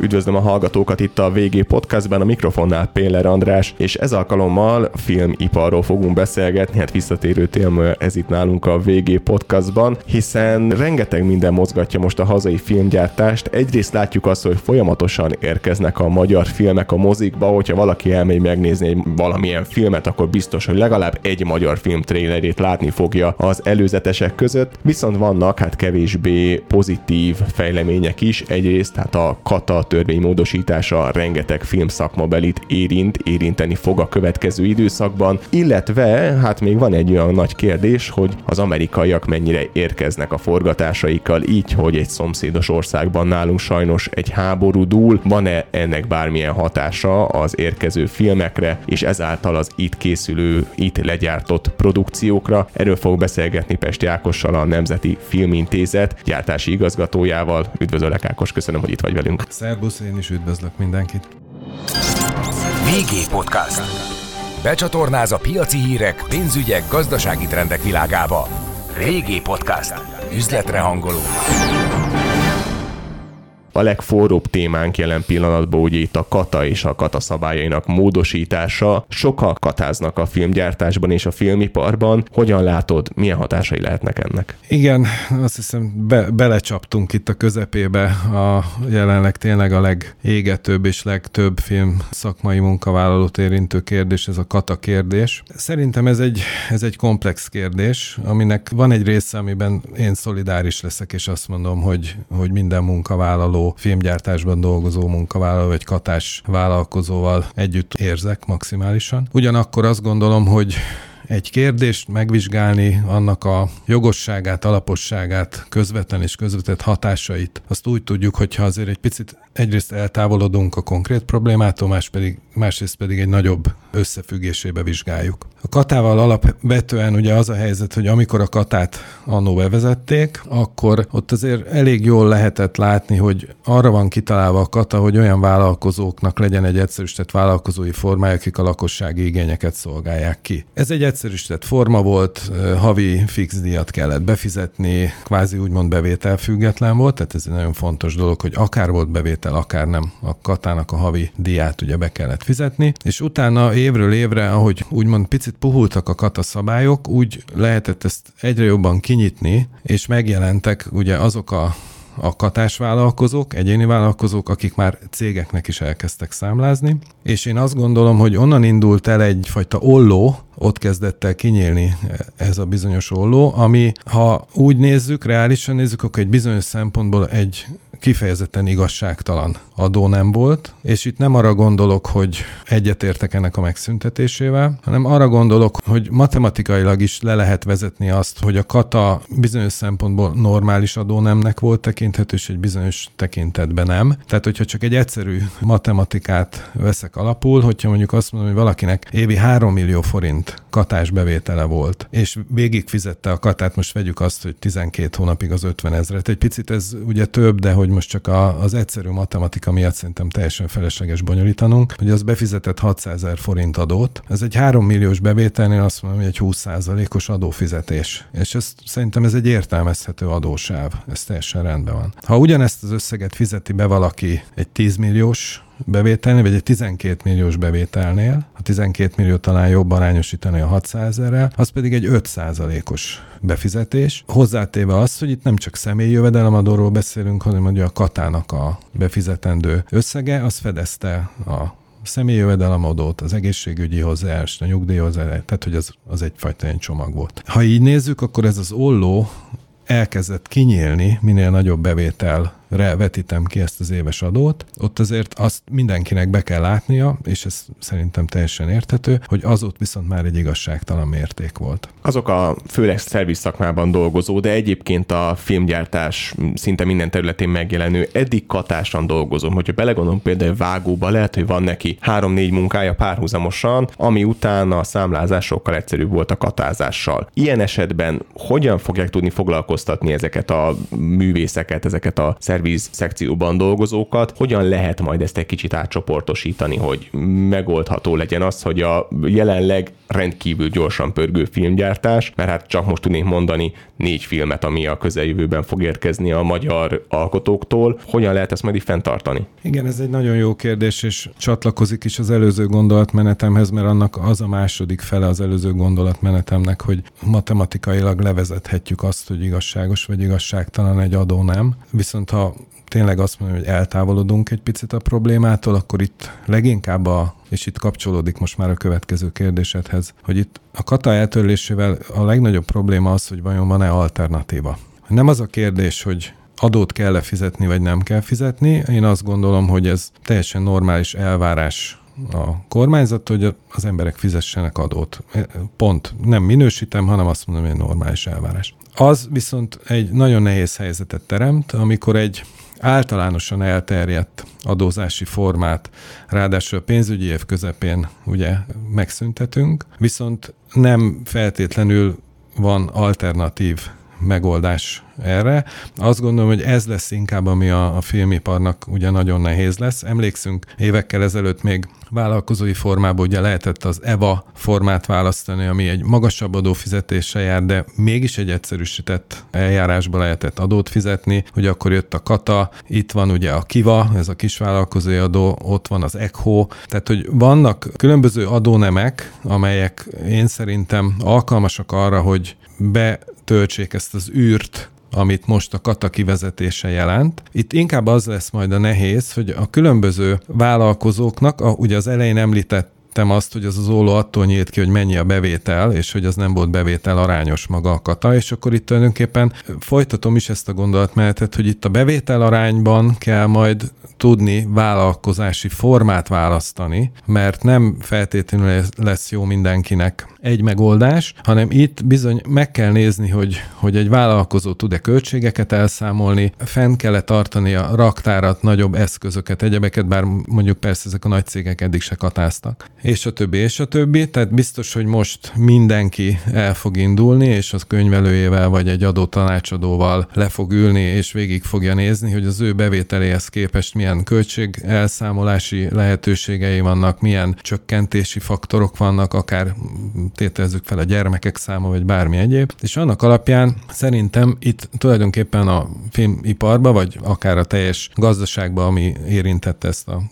Üdvözlöm a hallgatókat itt a VG Podcastben, a mikrofonnál Péler András, és ez alkalommal filmiparról fogunk beszélgetni, hát visszatérő téma ez itt nálunk a VG Podcastban, hiszen rengeteg minden mozgatja most a hazai filmgyártást. Egyrészt látjuk azt, hogy folyamatosan érkeznek a magyar filmek a mozikba, hogyha valaki elmegy megnézni egy valamilyen filmet, akkor biztos, hogy legalább egy magyar film trailerét látni fogja az előzetesek között, viszont vannak hát kevésbé pozitív fejlemények is. Egyrészt hát a Kata törvény módosítása rengeteg filmszakmabelit érint, érinteni fog a következő időszakban, illetve hát még van egy olyan nagy kérdés, hogy az amerikaiak mennyire érkeznek a forgatásaikkal, így, hogy egy szomszédos országban nálunk sajnos egy háború dúl, van-e ennek bármilyen hatása az érkező filmekre, és ezáltal az itt készülő, itt legyártott produkciókra. Erről fog beszélgetni Pesti Ákossal, a Nemzeti Filmintézet gyártási igazgatójával. Üdvözöllek Ákos, köszönöm, hogy itt vagy velünk. Szerbusz, én is üdvözlök mindenkit. VG Podcast. Becsatornáz a piaci hírek, pénzügyek, gazdasági trendek világába. VG Podcast. Üzletre hangoló a legforróbb témánk jelen pillanatban ugye itt a kata és a kata szabályainak módosítása. Sokan katáznak a filmgyártásban és a filmiparban. Hogyan látod, milyen hatásai lehetnek ennek? Igen, azt hiszem be, belecsaptunk itt a közepébe a jelenleg tényleg a legégetőbb és legtöbb film szakmai munkavállalót érintő kérdés, ez a kata kérdés. Szerintem ez egy, ez egy komplex kérdés, aminek van egy része, amiben én szolidáris leszek, és azt mondom, hogy, hogy minden munkavállaló filmgyártásban dolgozó munkavállaló vagy katás vállalkozóval együtt érzek maximálisan. Ugyanakkor azt gondolom, hogy egy kérdést megvizsgálni, annak a jogosságát, alaposságát, közvetlen és közvetett hatásait, azt úgy tudjuk, hogyha azért egy picit egyrészt eltávolodunk a konkrét problémától, más pedig, másrészt pedig egy nagyobb összefüggésébe vizsgáljuk. A katával alapvetően ugye az a helyzet, hogy amikor a katát annó bevezették, akkor ott azért elég jól lehetett látni, hogy arra van kitalálva a kata, hogy olyan vállalkozóknak legyen egy egyszerűsített vállalkozói formája, akik a lakossági igényeket szolgálják ki. Ez egy egyszerűsített forma volt, havi fix díjat kellett befizetni, kvázi úgymond bevétel független volt, tehát ez egy nagyon fontos dolog, hogy akár volt bevétel, akár nem, a katának a havi díját ugye be kellett fizetni, és utána évről évre, ahogy úgymond picit puhultak a kata szabályok, úgy lehetett ezt egyre jobban kinyitni, és megjelentek ugye azok a a katásvállalkozók, egyéni vállalkozók, akik már cégeknek is elkezdtek számlázni, és én azt gondolom, hogy onnan indult el egyfajta olló, ott kezdett el kinyílni ez a bizonyos olló, ami ha úgy nézzük, reálisan nézzük, akkor egy bizonyos szempontból egy kifejezetten igazságtalan adó nem volt, és itt nem arra gondolok, hogy egyetértek ennek a megszüntetésével, hanem arra gondolok, hogy matematikailag is le lehet vezetni azt, hogy a kata bizonyos szempontból normális adónemnek volt tekinthető, és egy bizonyos tekintetben nem. Tehát, hogyha csak egy egyszerű matematikát veszek alapul, hogyha mondjuk azt mondom, hogy valakinek évi 3 millió forint katás bevétele volt, és végig fizette a katát, most vegyük azt, hogy 12 hónapig az 50 ezret. Egy picit ez ugye több, de hogy most csak a, az egyszerű matematika miatt szerintem teljesen felesleges bonyolítanunk, hogy az befizetett 600 ezer forint adót. Ez egy 3 milliós bevételnél azt mondom, hogy egy 20 os adófizetés. És ez, szerintem ez egy értelmezhető adósáv. Ez teljesen rendben van. Ha ugyanezt az összeget fizeti be valaki egy 10 milliós bevételnél, vagy egy 12 milliós bevételnél, a 12 millió talán jobb arányosítani a 600 ezerrel, az pedig egy 5% os befizetés. Hozzátéve azt, hogy itt nem csak személyi jövedelemadóról beszélünk, hanem hogy a katának a befizetendő összege, az fedezte a személyi jövedelemadót, az egészségügyi hozzájárást, a nyugdíjhoz, tehát hogy az, az egyfajta ilyen csomag volt. Ha így nézzük, akkor ez az olló elkezdett kinyílni minél nagyobb bevétel vetítem ki ezt az éves adót, ott azért azt mindenkinek be kell látnia, és ez szerintem teljesen érthető, hogy az ott viszont már egy igazságtalan mérték volt. Azok a főleg szerviz szakmában dolgozó, de egyébként a filmgyártás szinte minden területén megjelenő eddig katásan dolgozom. Hogyha belegondolom például vágóba, lehet, hogy van neki három-négy munkája párhuzamosan, ami után a számlázás egyszerűbb volt a katázással. Ilyen esetben hogyan fogják tudni foglalkoztatni ezeket a művészeket, ezeket a szerviz szerviz szekcióban dolgozókat. Hogyan lehet majd ezt egy kicsit átcsoportosítani, hogy megoldható legyen az, hogy a jelenleg rendkívül gyorsan pörgő filmgyártás, mert hát csak most tudnék mondani négy filmet, ami a közeljövőben fog érkezni a magyar alkotóktól. Hogyan lehet ezt majd így fenntartani? Igen, ez egy nagyon jó kérdés, és csatlakozik is az előző gondolatmenetemhez, mert annak az a második fele az előző gondolatmenetemnek, hogy matematikailag levezethetjük azt, hogy igazságos vagy igazságtalan egy adó nem. Viszont ha tényleg azt mondom, hogy eltávolodunk egy picit a problémától, akkor itt leginkább a, és itt kapcsolódik most már a következő kérdésedhez, hogy itt a kata eltörlésével a legnagyobb probléma az, hogy vajon van-e alternatíva. Nem az a kérdés, hogy adót kell-e fizetni, vagy nem kell fizetni. Én azt gondolom, hogy ez teljesen normális elvárás a kormányzat, hogy az emberek fizessenek adót. Pont nem minősítem, hanem azt mondom, hogy normális elvárás. Az viszont egy nagyon nehéz helyzetet teremt, amikor egy általánosan elterjedt adózási formát, ráadásul a pénzügyi év közepén ugye megszüntetünk, viszont nem feltétlenül van alternatív megoldás erre. Azt gondolom, hogy ez lesz inkább, ami a, a filmiparnak ugye nagyon nehéz lesz. Emlékszünk, évekkel ezelőtt még vállalkozói formában ugye lehetett az EVA formát választani, ami egy magasabb adófizetéssel jár, de mégis egy egyszerűsített eljárásba lehetett adót fizetni. Ugye akkor jött a KATA, itt van ugye a KIVA, ez a kisvállalkozói adó, ott van az ECHO, tehát hogy vannak különböző adónemek, amelyek én szerintem alkalmasak arra, hogy betöltsék ezt az űrt, amit most a kata kivezetése jelent. Itt inkább az lesz majd a nehéz, hogy a különböző vállalkozóknak, a, ugye az elején említett értettem azt, hogy az az óló attól nyílt ki, hogy mennyi a bevétel, és hogy az nem volt bevétel arányos maga a kata, és akkor itt tulajdonképpen folytatom is ezt a gondolatmenetet, hogy itt a bevétel arányban kell majd tudni vállalkozási formát választani, mert nem feltétlenül lesz jó mindenkinek egy megoldás, hanem itt bizony meg kell nézni, hogy, hogy egy vállalkozó tud-e költségeket elszámolni, fenn kell -e tartani a raktárat, nagyobb eszközöket, egyebeket, bár mondjuk persze ezek a nagy cégek eddig se katáztak és a többi, és a többi. Tehát biztos, hogy most mindenki el fog indulni, és az könyvelőjével vagy egy adó tanácsadóval le fog ülni, és végig fogja nézni, hogy az ő bevételéhez képest milyen költség elszámolási lehetőségei vannak, milyen csökkentési faktorok vannak, akár tételezzük fel a gyermekek száma, vagy bármi egyéb. És annak alapján szerintem itt tulajdonképpen a filmiparba, vagy akár a teljes gazdaságba, ami érintett ezt a,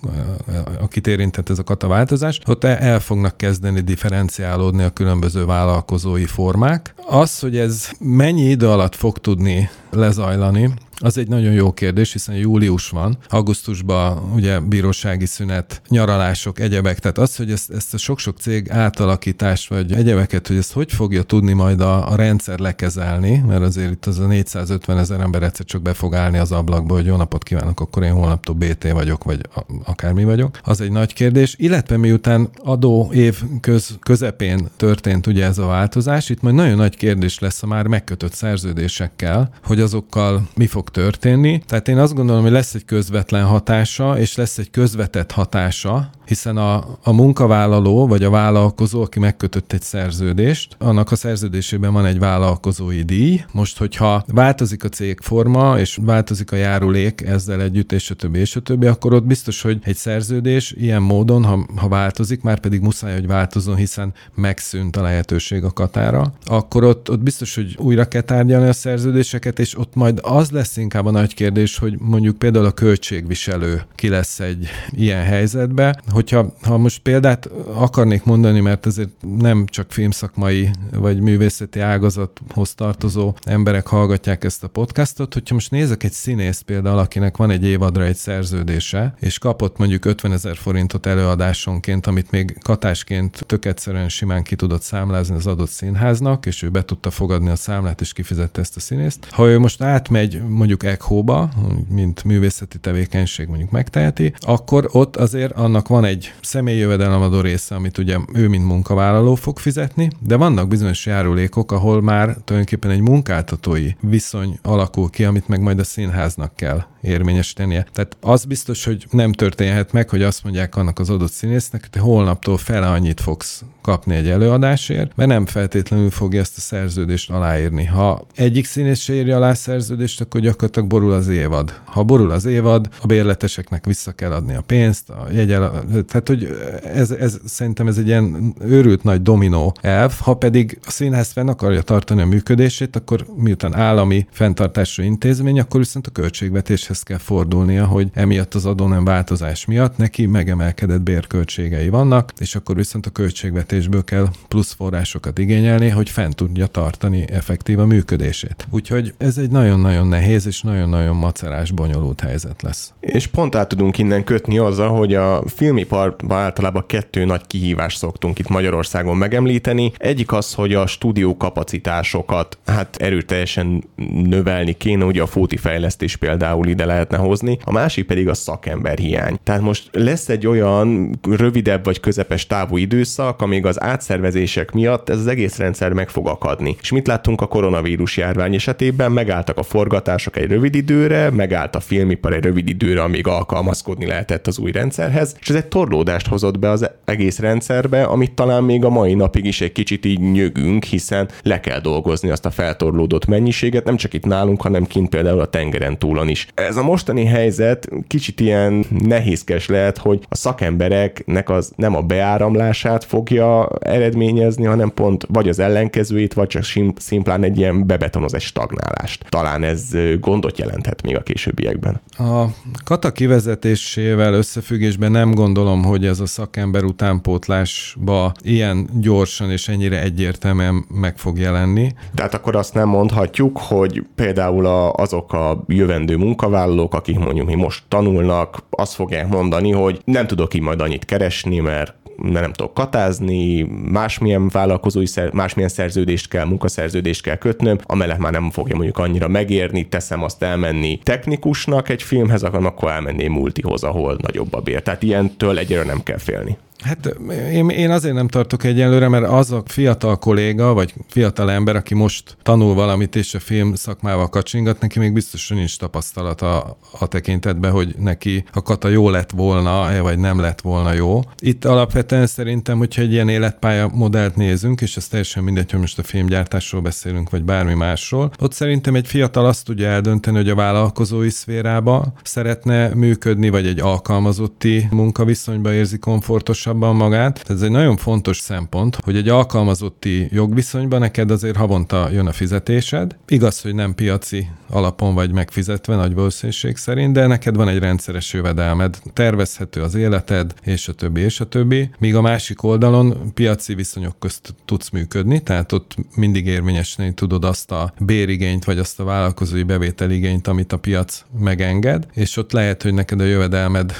akit érintett ez a kataváltozás, ott ott el fognak kezdeni differenciálódni a különböző vállalkozói formák. Az, hogy ez mennyi idő alatt fog tudni lezajlani, az egy nagyon jó kérdés, hiszen július van, augusztusban ugye bírósági szünet, nyaralások, egyebek, tehát az, hogy ezt, ezt a sok-sok cég átalakítást vagy egyebeket, hogy ezt hogy fogja tudni majd a, a rendszer lekezelni, mert azért itt az a 450 ezer ember egyszer csak be fog állni az ablakba, hogy jó napot kívánok, akkor én holnaptól BT vagyok, vagy a, akármi vagyok. Az egy nagy kérdés, illetve miután adó év köz, közepén történt ugye ez a változás, itt majd nagyon nagy kérdés lesz a már megkötött szerződésekkel, hogy azokkal mi fog történni. Tehát én azt gondolom, hogy lesz egy közvetlen hatása, és lesz egy közvetett hatása hiszen a, a munkavállaló vagy a vállalkozó, aki megkötött egy szerződést, annak a szerződésében van egy vállalkozói díj. Most, hogyha változik a cégforma, és változik a járulék ezzel együtt, és a többi, és a többi, akkor ott biztos, hogy egy szerződés ilyen módon, ha, ha változik, már pedig muszáj, hogy változzon, hiszen megszűnt a lehetőség a katára, akkor ott, ott biztos, hogy újra kell tárgyalni a szerződéseket, és ott majd az lesz inkább a nagy kérdés, hogy mondjuk például a költségviselő ki lesz egy ilyen helyzetbe, hogyha ha most példát akarnék mondani, mert ezért nem csak filmszakmai vagy művészeti ágazathoz tartozó emberek hallgatják ezt a podcastot, hogyha most nézek egy színészt például, akinek van egy évadra egy szerződése, és kapott mondjuk 50 ezer forintot előadásonként, amit még katásként tök egyszerűen simán ki tudott számlázni az adott színháznak, és ő be tudta fogadni a számlát, és kifizette ezt a színészt. Ha ő most átmegy mondjuk ECHO-ba, mint művészeti tevékenység mondjuk megteheti, akkor ott azért annak van egy személyi jövedelemadó része, amit ugye ő, mint munkavállaló fog fizetni, de vannak bizonyos járulékok, ahol már tulajdonképpen egy munkáltatói viszony alakul ki, amit meg majd a színháznak kell érvényesítenie. Tehát az biztos, hogy nem történhet meg, hogy azt mondják annak az adott színésznek, hogy te holnaptól fele annyit fogsz kapni egy előadásért, mert nem feltétlenül fogja ezt a szerződést aláírni. Ha egyik színész se írja alá szerződést, akkor gyakorlatilag borul az évad. Ha borul az évad, a bérleteseknek vissza kell adni a pénzt, a jegyel, tehát hogy ez, ez szerintem ez egy ilyen őrült nagy dominó elv, ha pedig a színház fenn akarja tartani a működését, akkor miután állami fenntartású intézmény, akkor viszont a költségvetéshez kell fordulnia, hogy emiatt az adónem változás miatt neki megemelkedett bérköltségei vannak, és akkor viszont a költségvetésből kell plusz forrásokat igényelni, hogy fent tudja tartani effektív a működését. Úgyhogy ez egy nagyon-nagyon nehéz és nagyon-nagyon macerás, bonyolult helyzet lesz. És pont át tudunk innen kötni azzal, hogy a filmiparban általában kettő nagy kihívást szoktunk itt Magyarországon megemlíteni. Egyik az, hogy a stúdió kapacitásokat hát erőteljesen növelni kéne, ugye a fóti fejlesztés például ide lehetne hozni, a másik pedig a szakember hiány. Tehát most lesz egy olyan rövidebb vagy közepes távú időszak, amíg az átszervezések miatt ez az egész rendszer meg fog akadni. És mit láttunk a koronavírus járvány esetében? Megálltak a forgatások egy rövid időre, megállt a filmipar egy rövid időre, amíg alkalmazkodni lehetett az új rendszerhez, és ez egy torlódást hozott be az egész rendszerbe, amit talán még a mai napig is egy kicsit így nyögünk, hiszen le kell dolgozni azt a feltorlódott mennyiséget, nem csak itt nálunk, hanem kint például a tengeren túlon is. Ez a mostani helyzet kicsit ilyen nehézkes lehet, hogy a szakembereknek az nem a beáramlását fogja eredményezni, hanem pont vagy az ellenkezőjét, vagy csak szimplán egy ilyen bebetonozás stagnálást. Talán ez gondot jelenthet még a későbbiekben. A kata kivezetésével összefüggésben nem gondolom, hogy ez a szakember utánpótlásba ilyen gyorsan és ennyire egyértelműen meg fog jelenni. Tehát akkor azt nem mondhatjuk, hogy például a, azok a jövendő munkavállalók, akik mondjuk mi most tanulnak, azt fogják mondani, hogy nem tudok így majd annyit keresni, mert nem tudok katázni, másmilyen vállalkozói, szer, másmilyen szerződést kell, munkaszerződést kell kötnöm, amellett már nem fogja mondjuk annyira megérni, teszem azt elmenni technikusnak egy filmhez, akkor elmenni multihoz, ahol nagyobb a bér. Tehát ilyentől egyre nem kell félni. Hát én, én azért nem tartok egyelőre, mert az a fiatal kolléga, vagy fiatal ember, aki most tanul valamit, és a film szakmával kacsingat, neki még biztos, hogy nincs tapasztalata a tekintetben, hogy neki a kata jó lett volna, vagy nem lett volna jó. Itt alapvetően szerintem, hogyha egy ilyen életpálya modellt nézünk, és ez teljesen mindegy, hogy most a filmgyártásról beszélünk, vagy bármi másról, ott szerintem egy fiatal azt tudja eldönteni, hogy a vállalkozói szférába szeretne működni, vagy egy alkalmazotti munkaviszonyba érzi komfortosabb biztonságosabban magát. Ez egy nagyon fontos szempont, hogy egy alkalmazotti jogviszonyban neked azért havonta jön a fizetésed. Igaz, hogy nem piaci alapon vagy megfizetve nagy valószínűség szerint, de neked van egy rendszeres jövedelmed, tervezhető az életed, és a többi, és a többi. Míg a másik oldalon piaci viszonyok közt tudsz működni, tehát ott mindig érvényesíteni tudod azt a bérigényt, vagy azt a vállalkozói bevételigényt, amit a piac megenged, és ott lehet, hogy neked a jövedelmed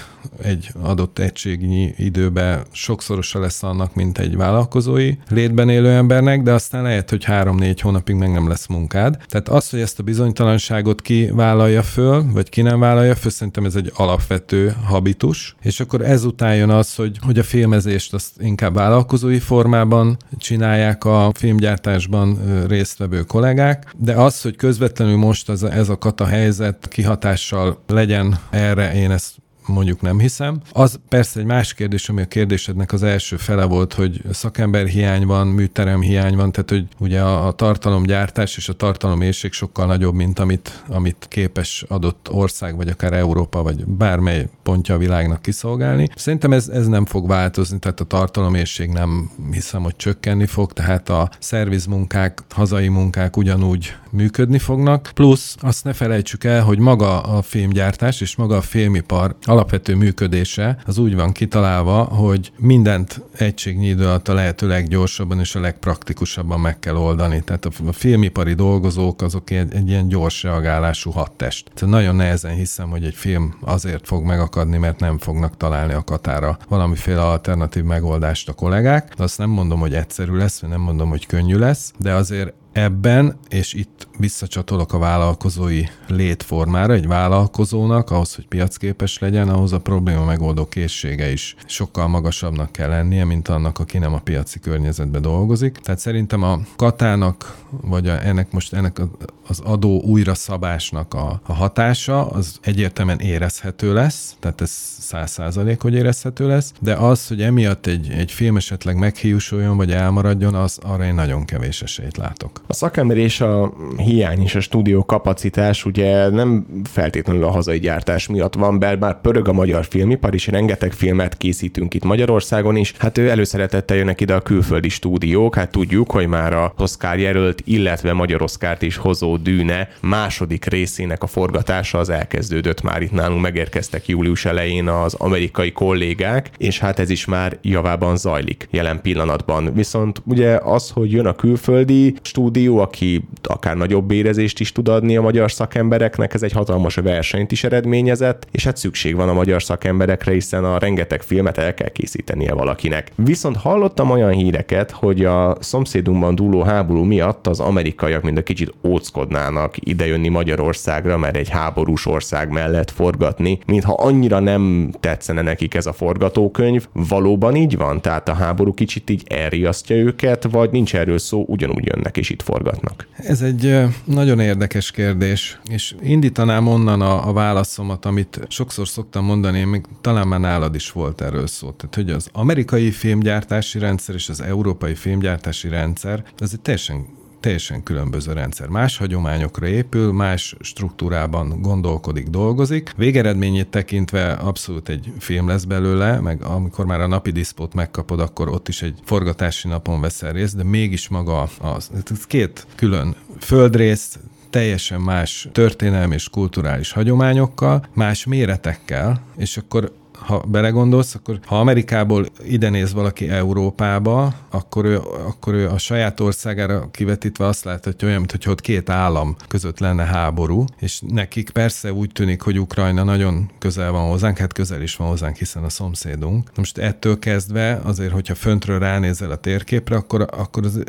egy adott egységnyi időben sokszorosa lesz annak, mint egy vállalkozói létben élő embernek, de aztán lehet, hogy három-négy hónapig meg nem lesz munkád. Tehát az, hogy ezt a bizonytalanságot ki vállalja föl, vagy ki nem vállalja föl, szerintem ez egy alapvető habitus, és akkor ezután jön az, hogy, hogy a filmezést azt inkább vállalkozói formában csinálják a filmgyártásban résztvevő kollégák, de az, hogy közvetlenül most ez a, ez a kata helyzet kihatással legyen erre, én ezt mondjuk nem hiszem. Az persze egy más kérdés, ami a kérdésednek az első fele volt, hogy szakember hiány van, műterem hiány van, tehát hogy ugye a, a tartalomgyártás és a tartalomérség sokkal nagyobb, mint amit, amit képes adott ország, vagy akár Európa, vagy bármely pontja a világnak kiszolgálni. Szerintem ez, ez nem fog változni, tehát a tartalomérség nem hiszem, hogy csökkenni fog, tehát a szervizmunkák, hazai munkák ugyanúgy működni fognak. Plusz azt ne felejtsük el, hogy maga a filmgyártás és maga a filmipar alapvető működése az úgy van kitalálva, hogy mindent egységnyi idő alatt a lehető leggyorsabban és a legpraktikusabban meg kell oldani. Tehát a filmipari dolgozók azok egy, egy ilyen gyors reagálású hattest. Tehát nagyon nehezen hiszem, hogy egy film azért fog megakadni, mert nem fognak találni a katára valamiféle alternatív megoldást a kollégák. De azt nem mondom, hogy egyszerű lesz, nem mondom, hogy könnyű lesz, de azért ebben, és itt visszacsatolok a vállalkozói létformára, egy vállalkozónak ahhoz, hogy piacképes legyen, ahhoz a probléma megoldó készsége is sokkal magasabbnak kell lennie, mint annak, aki nem a piaci környezetben dolgozik. Tehát szerintem a katának, vagy a, ennek most ennek az adó újra szabásnak a, a hatása, az egyértelműen érezhető lesz, tehát ez száz százalék, hogy érezhető lesz, de az, hogy emiatt egy, egy film esetleg meghiúsuljon, vagy elmaradjon, az arra én nagyon kevés esélyt látok. A szakember és a hiány és a stúdió kapacitás ugye nem feltétlenül a hazai gyártás miatt van, bár már pörög a magyar filmipar, és rengeteg filmet készítünk itt Magyarországon is. Hát ő előszeretettel jönnek ide a külföldi stúdiók, hát tudjuk, hogy már a Oscar jelölt, illetve magyar Oscárt is hozó Dűne második részének a forgatása az elkezdődött már itt nálunk, megérkeztek július elején az amerikai kollégák, és hát ez is már javában zajlik jelen pillanatban. Viszont ugye az, hogy jön a külföldi stúdió, aki akár nagyobb érezést is tud adni a magyar szakembereknek, ez egy hatalmas versenyt is eredményezett, és hát szükség van a magyar szakemberekre, hiszen a rengeteg filmet el kell készítenie valakinek. Viszont hallottam olyan híreket, hogy a szomszédunkban dúló háború miatt az amerikaiak mind a kicsit óckodnának idejönni Magyarországra, mert egy háborús ország mellett forgatni, mintha annyira nem tetszene nekik ez a forgatókönyv. Valóban így van? Tehát a háború kicsit így elriasztja őket, vagy nincs erről szó, ugyanúgy jönnek és itt forgatnak? Ez egy nagyon érdekes kérdés, és indítanám onnan a, a válaszomat, amit sokszor szoktam mondani, még talán már nálad is volt erről szó. Tehát, hogy az amerikai filmgyártási rendszer és az európai filmgyártási rendszer, ez egy teljesen teljesen különböző rendszer. Más hagyományokra épül, más struktúrában gondolkodik, dolgozik. Végeredményét tekintve abszolút egy film lesz belőle, meg amikor már a napi diszpót megkapod, akkor ott is egy forgatási napon veszel részt, de mégis maga az. Ez két külön földrész, teljesen más történelmi és kulturális hagyományokkal, más méretekkel, és akkor ha belegondolsz, akkor ha Amerikából ide néz valaki Európába, akkor ő, akkor ő a saját országára kivetítve azt láthatja olyan, mintha ott két állam között lenne háború, és nekik persze úgy tűnik, hogy Ukrajna nagyon közel van hozzánk, hát közel is van hozzánk, hiszen a szomszédunk. Most ettől kezdve azért, hogyha föntről ránézel a térképre, akkor, akkor az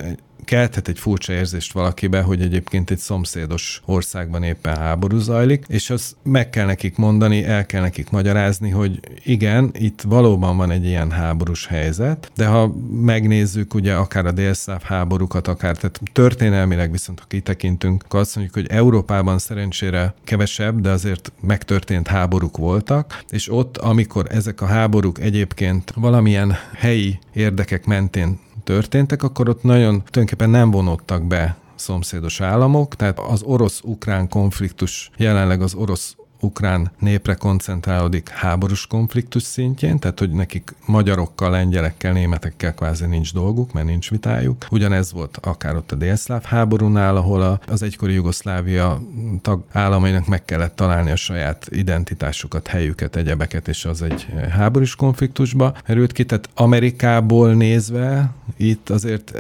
kelthet egy furcsa érzést valakibe, hogy egyébként egy szomszédos országban éppen háború zajlik, és azt meg kell nekik mondani, el kell nekik magyarázni, hogy igen, itt valóban van egy ilyen háborús helyzet, de ha megnézzük ugye akár a délszláv háborúkat, akár tehát történelmileg viszont ha kitekintünk, akkor azt mondjuk, hogy Európában szerencsére kevesebb, de azért megtörtént háborúk voltak, és ott, amikor ezek a háborúk egyébként valamilyen helyi érdekek mentén történtek, akkor ott nagyon tulajdonképpen nem vonottak be szomszédos államok, tehát az orosz-ukrán konfliktus jelenleg az orosz ukrán népre koncentrálódik háborús konfliktus szintjén, tehát hogy nekik magyarokkal, lengyelekkel, németekkel kvázi nincs dolguk, mert nincs vitájuk. Ugyanez volt akár ott a délszláv háborúnál, ahol az egykori Jugoszlávia tagállamainak meg kellett találni a saját identitásukat, helyüket, egyebeket, és az egy háborús konfliktusba merült ki. Tehát Amerikából nézve itt azért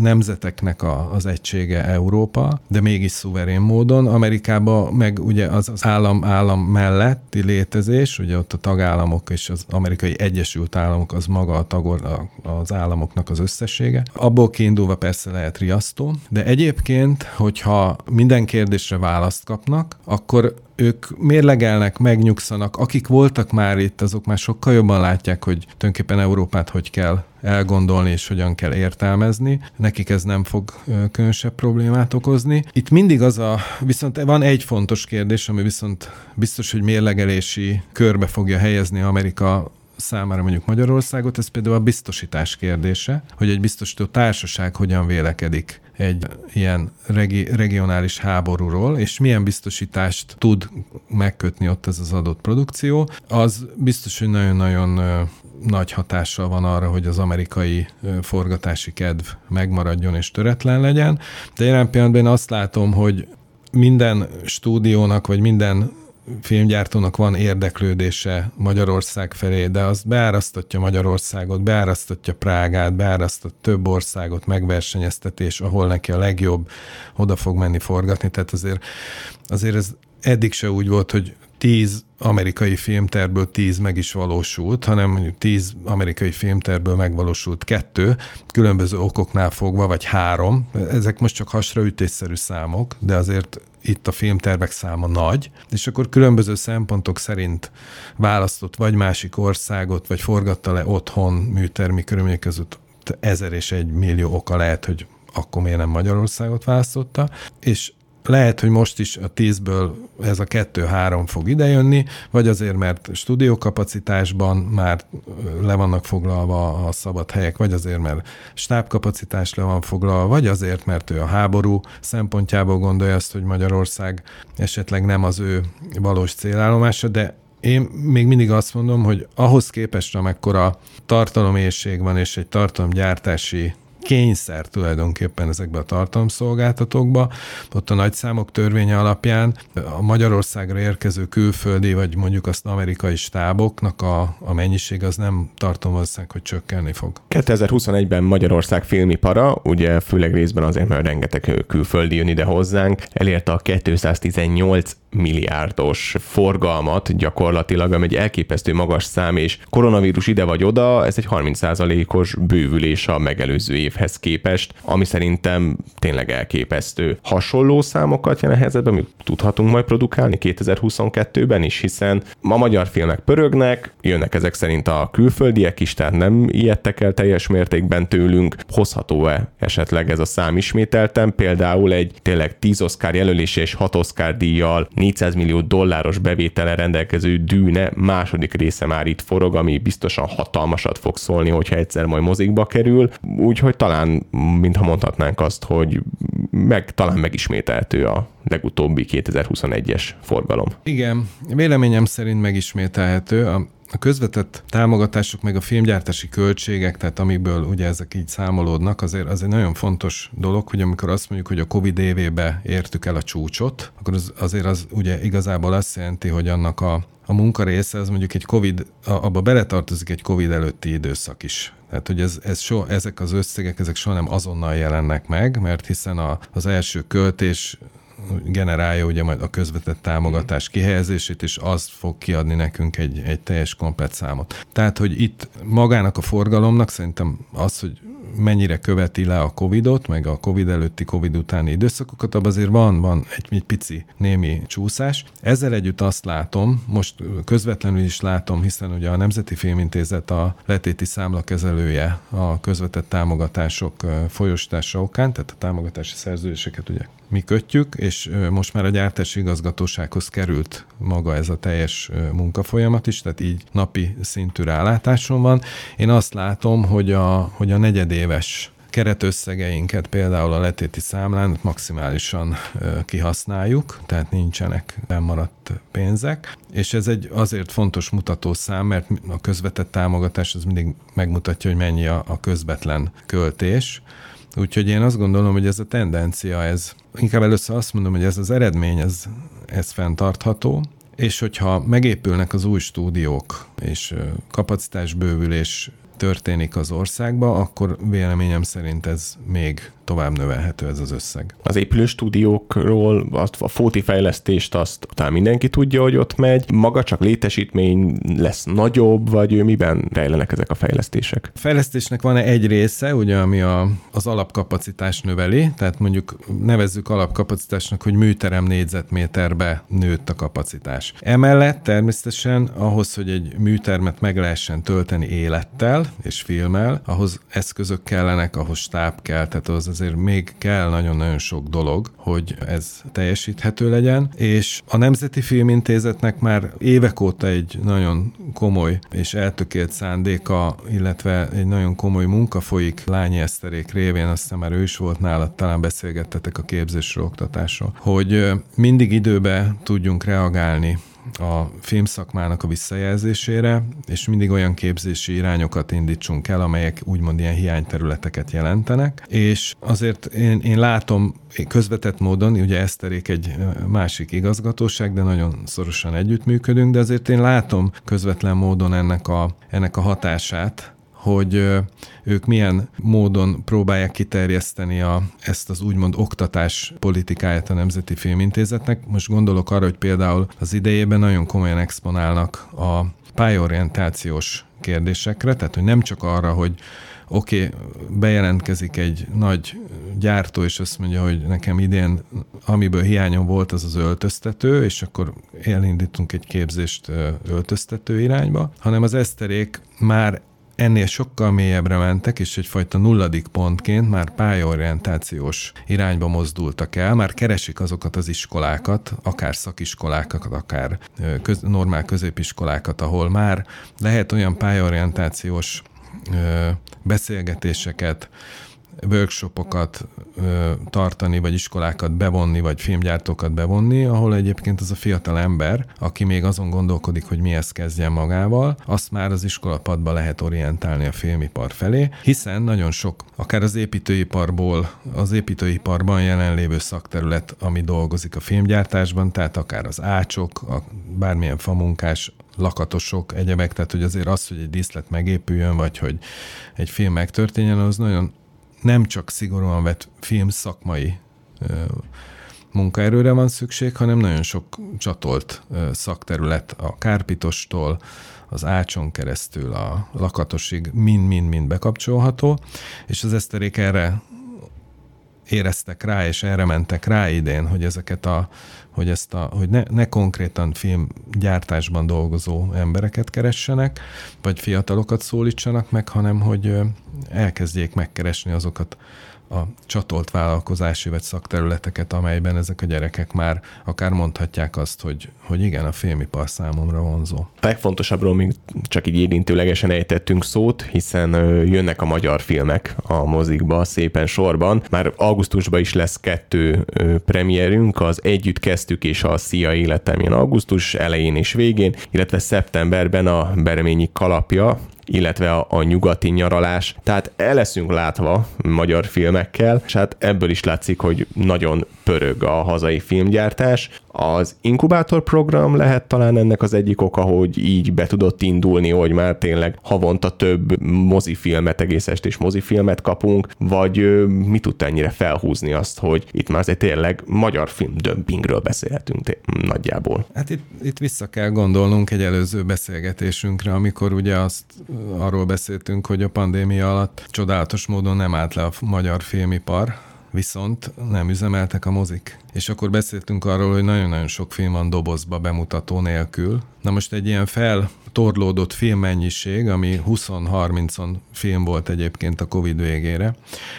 nemzeteknek a, az egysége Európa, de mégis szuverén módon. Amerikában meg ugye az, az állam, állam állam melletti létezés, ugye ott a tagállamok és az amerikai Egyesült Államok az maga a tagor, az államoknak az összessége. Abból kiindulva persze lehet riasztó, de egyébként, hogyha minden kérdésre választ kapnak, akkor ők mérlegelnek, megnyugszanak. Akik voltak már itt, azok már sokkal jobban látják, hogy tulajdonképpen Európát hogy kell elgondolni és hogyan kell értelmezni. Nekik ez nem fog különösebb problémát okozni. Itt mindig az a, viszont van egy fontos kérdés, ami viszont biztos, hogy mérlegelési körbe fogja helyezni Amerika számára mondjuk Magyarországot, ez például a biztosítás kérdése, hogy egy biztosító társaság hogyan vélekedik egy ilyen regi- regionális háborúról, és milyen biztosítást tud megkötni ott ez az adott produkció, az biztos, hogy nagyon-nagyon nagy hatással van arra, hogy az amerikai forgatási kedv megmaradjon és töretlen legyen. De jelen pillanatban én azt látom, hogy minden stúdiónak, vagy minden filmgyártónak van érdeklődése Magyarország felé, de az beárasztatja Magyarországot, beárasztatja Prágát, beárasztat több országot, megversenyeztetés, ahol neki a legjobb, oda fog menni forgatni. Tehát azért, azért ez eddig se úgy volt, hogy tíz amerikai filmterből tíz meg is valósult, hanem mondjuk tíz amerikai filmterből megvalósult kettő, különböző okoknál fogva, vagy három. Ezek most csak hasraütésszerű számok, de azért itt a filmtervek száma nagy, és akkor különböző szempontok szerint választott vagy másik országot, vagy forgatta le otthon műtermi körülmények között ezer és egy millió oka lehet, hogy akkor miért nem Magyarországot választotta, és lehet, hogy most is a tízből ez a kettő-három fog idejönni, vagy azért, mert stúdiókapacitásban már le vannak foglalva a szabad helyek, vagy azért, mert stábkapacitás le van foglalva, vagy azért, mert ő a háború szempontjából gondolja azt, hogy Magyarország esetleg nem az ő valós célállomása, de én még mindig azt mondom, hogy ahhoz képest, amekkora tartalomészség van, és egy tartalomgyártási kényszer tulajdonképpen ezekbe a tartalomszolgáltatókba. Ott a nagyszámok törvénye alapján a Magyarországra érkező külföldi, vagy mondjuk azt amerikai stáboknak a, a mennyiség az nem tartom valószínűleg, hogy csökkenni fog. 2021-ben Magyarország filmipara, ugye főleg részben azért, mert rengeteg külföldi jön ide hozzánk, elérte a 218 milliárdos forgalmat gyakorlatilag, ami egy elképesztő magas szám, és koronavírus ide vagy oda, ez egy 30%-os bővülés a megelőző évhez képest, ami szerintem tényleg elképesztő. Hasonló számokat jelen helyzetben mi tudhatunk majd produkálni 2022-ben is, hiszen ma magyar filmek pörögnek, jönnek ezek szerint a külföldiek is, tehát nem ijedtek el teljes mértékben tőlünk. Hozható-e esetleg ez a szám ismételten? Például egy tényleg 10 Oscar jelölése és 6 Oscar díjjal 400 millió dolláros bevétele rendelkező dűne második része már itt forog, ami biztosan hatalmasat fog szólni, hogyha egyszer majd mozikba kerül. Úgyhogy talán, mintha mondhatnánk azt, hogy meg, talán megismételhető a legutóbbi 2021-es forgalom. Igen, véleményem szerint megismételhető. A a közvetett támogatások, meg a filmgyártási költségek, tehát amikből ugye ezek így számolódnak, azért az egy nagyon fontos dolog, hogy amikor azt mondjuk, hogy a Covid évébe értük el a csúcsot, akkor az, azért az ugye igazából azt jelenti, hogy annak a, a munka része, az mondjuk egy Covid, abba beletartozik egy Covid előtti időszak is. Tehát, hogy ez, ez so, ezek az összegek, ezek soha nem azonnal jelennek meg, mert hiszen a, az első költés generálja ugye majd a közvetett támogatás kihelyezését, és az fog kiadni nekünk egy, egy teljes komplet számot. Tehát, hogy itt magának a forgalomnak szerintem az, hogy mennyire követi le a Covidot, meg a Covid előtti, Covid utáni időszakokat, abban azért van, van egy, egy pici némi csúszás. Ezzel együtt azt látom, most közvetlenül is látom, hiszen ugye a Nemzeti Filmintézet a letéti számlakezelője a közvetett támogatások folyosítása okán, tehát a támogatási szerződéseket ugye mi kötjük, és most már a gyártási igazgatósághoz került maga ez a teljes munkafolyamat is, tehát így napi szintű rálátáson van. Én azt látom, hogy a, hogy a negyedéves keretösszegeinket például a letéti számlán maximálisan kihasználjuk, tehát nincsenek maradt pénzek, és ez egy azért fontos mutatószám, mert a közvetett támogatás az mindig megmutatja, hogy mennyi a közvetlen költés, Úgyhogy én azt gondolom, hogy ez a tendencia, ez inkább először azt mondom, hogy ez az eredmény, ez, ez fenntartható, és hogyha megépülnek az új stúdiók, és kapacitásbővülés történik az országba, akkor véleményem szerint ez még tovább növelhető ez az összeg. Az épülő stúdiókról, azt, a fóti fejlesztést azt talán mindenki tudja, hogy ott megy. Maga csak létesítmény lesz nagyobb, vagy ő miben rejlenek ezek a fejlesztések? A fejlesztésnek van egy része, ugye, ami a, az alapkapacitás növeli, tehát mondjuk nevezzük alapkapacitásnak, hogy műterem négyzetméterbe nőtt a kapacitás. Emellett természetesen ahhoz, hogy egy műtermet meg lehessen tölteni élettel és filmmel, ahhoz eszközök kellenek, ahhoz stáb kell, tehát az azért még kell nagyon-nagyon sok dolog, hogy ez teljesíthető legyen, és a Nemzeti Filmintézetnek már évek óta egy nagyon komoly és eltökélt szándéka, illetve egy nagyon komoly munka folyik Lányi Eszterék révén, aztán már ő is volt nála, talán beszélgettetek a képzésről, oktatásról, hogy mindig időbe tudjunk reagálni a filmszakmának a visszajelzésére, és mindig olyan képzési irányokat indítsunk el, amelyek úgymond ilyen hiányterületeket jelentenek, és azért én, én látom közvetett módon, ugye Eszterék egy másik igazgatóság, de nagyon szorosan együttműködünk, de azért én látom közvetlen módon ennek a, ennek a hatását, hogy ők milyen módon próbálják kiterjeszteni a, ezt az úgymond oktatás politikáját a Nemzeti Filmintézetnek. Most gondolok arra, hogy például az idejében nagyon komolyan exponálnak a pályorientációs kérdésekre, tehát hogy nem csak arra, hogy oké, okay, bejelentkezik egy nagy gyártó, és azt mondja, hogy nekem idén, amiből hiányom volt, az az öltöztető, és akkor elindítunk egy képzést öltöztető irányba, hanem az eszterék már ennél sokkal mélyebbre mentek, és egyfajta nulladik pontként már pályaorientációs irányba mozdultak el, már keresik azokat az iskolákat, akár szakiskolákat, akár köz, normál középiskolákat, ahol már lehet olyan pályaorientációs beszélgetéseket, workshopokat ö, tartani, vagy iskolákat bevonni, vagy filmgyártókat bevonni, ahol egyébként az a fiatal ember, aki még azon gondolkodik, hogy mihez kezdjen magával, azt már az iskolapadba lehet orientálni a filmipar felé, hiszen nagyon sok, akár az építőiparból, az építőiparban jelenlévő szakterület, ami dolgozik a filmgyártásban, tehát akár az ácsok, a bármilyen famunkás, lakatosok, egyebek, tehát hogy azért az, hogy egy díszlet megépüljön, vagy hogy egy film megtörténjen, az nagyon nem csak szigorúan vett film szakmai munkaerőre van szükség, hanem nagyon sok csatolt szakterület a kárpitostól, az ácson keresztül a lakatosig mind-mind-mind bekapcsolható, és az eszterék erre éreztek rá, és erre mentek rá idén, hogy ezeket a, hogy ezt a, hogy ne, ne konkrétan filmgyártásban dolgozó embereket keressenek, vagy fiatalokat szólítsanak meg, hanem hogy elkezdjék megkeresni azokat a csatolt vállalkozási vagy szakterületeket, amelyben ezek a gyerekek már akár mondhatják azt, hogy, hogy igen, a filmipar számomra vonzó. A legfontosabbról még csak így érintőlegesen ejtettünk szót, hiszen jönnek a magyar filmek a mozikba szépen sorban. Már augusztusban is lesz kettő premierünk, az Együtt kezdtük és a Szia életem ilyen augusztus elején és végén, illetve szeptemberben a Bereményi kalapja, illetve a, a nyugati nyaralás. Tehát el leszünk látva magyar filmekkel, és hát ebből is látszik, hogy nagyon pörög a hazai filmgyártás. Az inkubátor program lehet talán ennek az egyik oka, hogy így be tudott indulni, hogy már tényleg havonta több mozifilmet, egész és mozifilmet kapunk, vagy mi tudta ennyire felhúzni azt, hogy itt már azért tényleg magyar film dömpingről beszélhetünk nagyjából. Hát itt, itt vissza kell gondolnunk egy előző beszélgetésünkre, amikor ugye azt arról beszéltünk, hogy a pandémia alatt csodálatos módon nem állt le a magyar filmipar, viszont nem üzemeltek a mozik. És akkor beszéltünk arról, hogy nagyon-nagyon sok film van dobozba bemutató nélkül. Na most egy ilyen feltorlódott filmmennyiség, ami 20-30 film volt egyébként a Covid végére,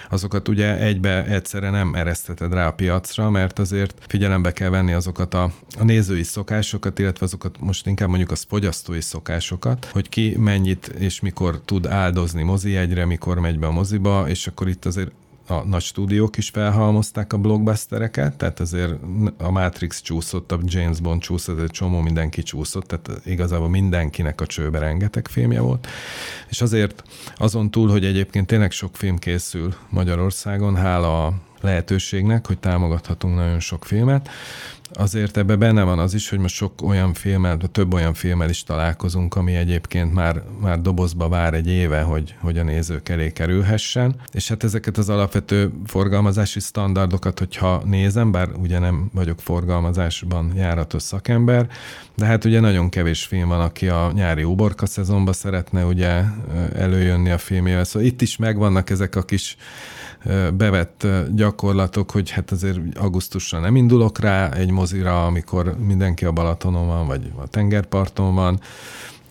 azokat ugye egybe egyszerre nem ereszteted rá a piacra, mert azért figyelembe kell venni azokat a, a nézői szokásokat, illetve azokat most inkább mondjuk az fogyasztói szokásokat, hogy ki mennyit és mikor tud áldozni mozi egyre, mikor megy be a moziba, és akkor itt azért a nagy stúdiók is felhalmozták a blockbustereket, tehát azért a Matrix csúszott, a James Bond csúszott, egy csomó mindenki csúszott, tehát igazából mindenkinek a csőbe rengeteg filmje volt. És azért azon túl, hogy egyébként tényleg sok film készül Magyarországon, hála a lehetőségnek, hogy támogathatunk nagyon sok filmet, azért ebbe benne van az is, hogy most sok olyan filmmel, több olyan filmmel is találkozunk, ami egyébként már, már dobozba vár egy éve, hogy, hogy a nézők elé kerülhessen. És hát ezeket az alapvető forgalmazási standardokat, hogyha nézem, bár ugye nem vagyok forgalmazásban járatos szakember, de hát ugye nagyon kevés film van, aki a nyári uborka szezonban szeretne ugye előjönni a filmjével. Szóval itt is megvannak ezek a kis bevett gyakorlatok, hogy hát azért augusztusra nem indulok rá egy mozira, amikor mindenki a Balatonon van, vagy a tengerparton van,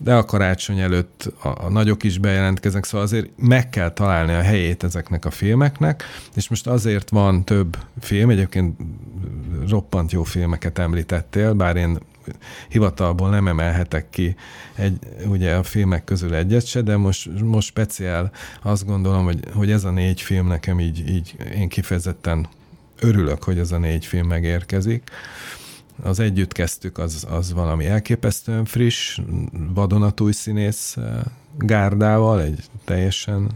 de a karácsony előtt a, a nagyok is bejelentkeznek, szóval azért meg kell találni a helyét ezeknek a filmeknek, és most azért van több film, egyébként roppant jó filmeket említettél, bár én hivatalból nem emelhetek ki egy, ugye a filmek közül egyet se, de most, most speciál azt gondolom, hogy, hogy ez a négy film nekem így, így én kifejezetten örülök, hogy ez a négy film megérkezik. Az együtt kezdtük, az, az valami elképesztően friss, vadonatúj színész eh, gárdával, egy teljesen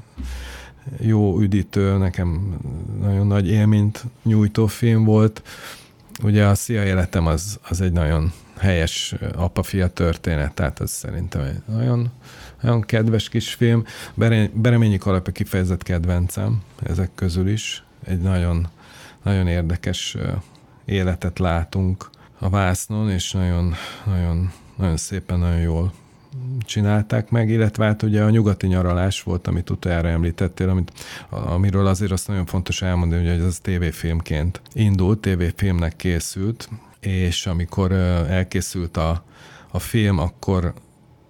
jó üdítő, nekem nagyon nagy élményt nyújtó film volt. Ugye a Szia életem az, az egy nagyon helyes apa-fia történet, tehát ez szerintem egy nagyon, nagyon kedves kis film. Bereményi Kalapja kifejezett kedvencem ezek közül is. Egy nagyon, nagyon érdekes életet látunk a vásznon, és nagyon, nagyon, nagyon szépen, nagyon jól csinálták meg, illetve hát ugye a nyugati nyaralás volt, amit utoljára említettél, amit, amiről azért azt nagyon fontos elmondani, hogy ez tévéfilmként indult, tévéfilmnek készült, és amikor elkészült a, a film, akkor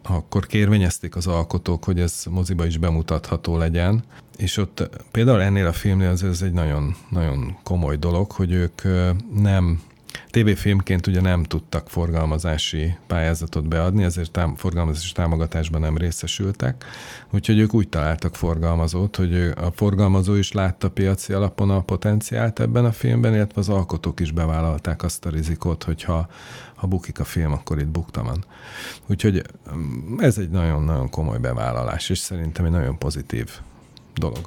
akkor kérvényezték az alkotók, hogy ez moziba is bemutatható legyen, és ott például ennél a filmnél az ez egy nagyon, nagyon komoly dolog, hogy ők nem TV-filmként ugye nem tudtak forgalmazási pályázatot beadni, ezért tám- forgalmazási támogatásban nem részesültek, úgyhogy ők úgy találtak forgalmazót, hogy a forgalmazó is látta piaci alapon a potenciált ebben a filmben, illetve az alkotók is bevállalták azt a rizikót, hogyha ha bukik a film, akkor itt bukta van. Úgyhogy mm, ez egy nagyon-nagyon komoly bevállalás, és szerintem egy nagyon pozitív dolog.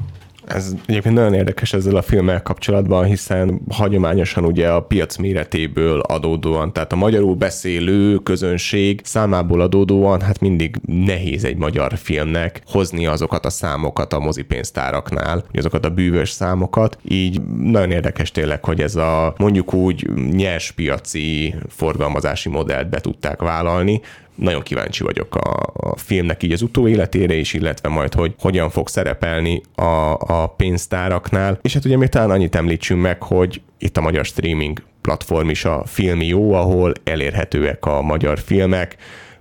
Ez egyébként nagyon érdekes ezzel a filmmel kapcsolatban, hiszen hagyományosan ugye a piac méretéből adódóan, tehát a magyarul beszélő közönség számából adódóan, hát mindig nehéz egy magyar filmnek hozni azokat a számokat a mozipénztáraknál, azokat a bűvös számokat. Így nagyon érdekes tényleg, hogy ez a mondjuk úgy nyers piaci forgalmazási modellt be tudták vállalni, nagyon kíváncsi vagyok a, a filmnek így az utóéletére is, illetve majd, hogy hogyan fog szerepelni a, a pénztáraknál. És hát ugye még talán annyit említsünk meg, hogy itt a magyar streaming platform is a Filmi Jó, ahol elérhetőek a magyar filmek,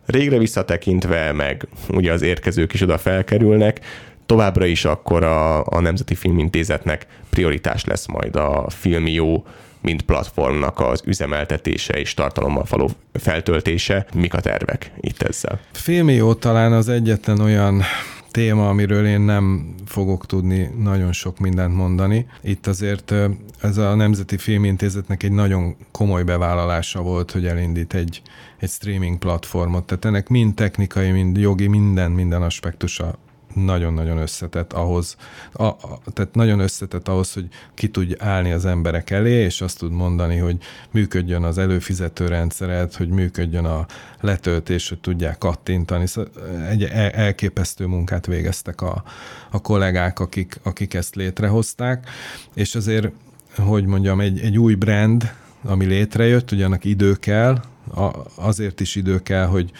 régre visszatekintve, meg ugye az érkezők is oda felkerülnek, továbbra is akkor a, a Nemzeti Filmintézetnek prioritás lesz majd a Filmi Jó mint platformnak az üzemeltetése és tartalommal való feltöltése. Mik a tervek itt ezzel? Filmió talán az egyetlen olyan téma, amiről én nem fogok tudni nagyon sok mindent mondani. Itt azért ez a Nemzeti Filmintézetnek egy nagyon komoly bevállalása volt, hogy elindít egy, egy streaming platformot. Tehát ennek mind technikai, mind jogi, minden, minden aspektusa nagyon-nagyon összetett ahhoz, a, a, tehát nagyon összetett ahhoz, hogy ki tudj állni az emberek elé, és azt tud mondani, hogy működjön az előfizető rendszeret, hogy működjön a letöltés, hogy tudják kattintani. Szóval egy elképesztő munkát végeztek a, a kollégák, akik, akik ezt létrehozták, és azért, hogy mondjam, egy, egy új brand, ami létrejött, ugye annak idő kell, a, azért is idő kell, hogy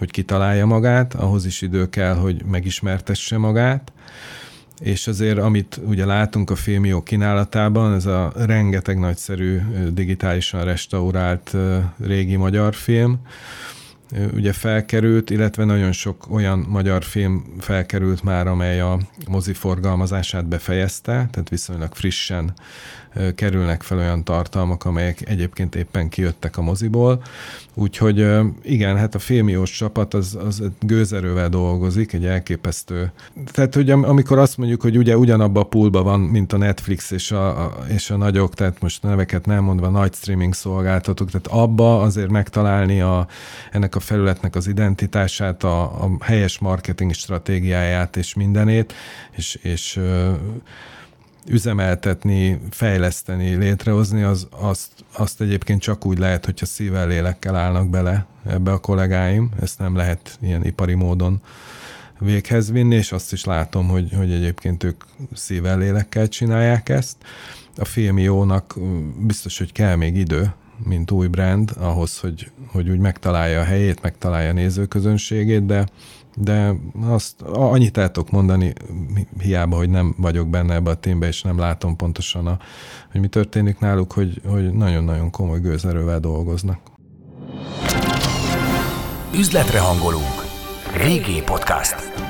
hogy kitalálja magát, ahhoz is idő kell, hogy megismertesse magát, és azért, amit ugye látunk a filmió kínálatában, ez a rengeteg nagyszerű digitálisan restaurált régi magyar film, ugye felkerült, illetve nagyon sok olyan magyar film felkerült már, amely a mozi forgalmazását befejezte, tehát viszonylag frissen kerülnek fel olyan tartalmak, amelyek egyébként éppen kijöttek a moziból. Úgyhogy igen, hát a filmiós csapat az, az gőzerővel dolgozik, egy elképesztő. Tehát, hogy amikor azt mondjuk, hogy ugye ugyanabban a poolban van, mint a Netflix és a, a, és a nagyok, tehát most neveket nem mondva, nagy streaming szolgáltatók, tehát abba azért megtalálni a, ennek a felületnek az identitását, a, a helyes marketing stratégiáját és mindenét, és, és üzemeltetni, fejleszteni, létrehozni, az, azt, azt egyébként csak úgy lehet, hogyha szívvel, lélekkel állnak bele ebbe a kollégáim. Ezt nem lehet ilyen ipari módon véghez vinni, és azt is látom, hogy, hogy egyébként ők szívvel, lélekkel csinálják ezt. A filmiónak biztos, hogy kell még idő, mint új brand, ahhoz, hogy, hogy úgy megtalálja a helyét, megtalálja a nézőközönségét, de de azt annyit el tudok mondani, hiába, hogy nem vagyok benne ebbe a témbe, és nem látom pontosan, a, hogy mi történik náluk, hogy, hogy nagyon-nagyon komoly gőzerővel dolgoznak. Üzletre hangolunk. Régi podcast.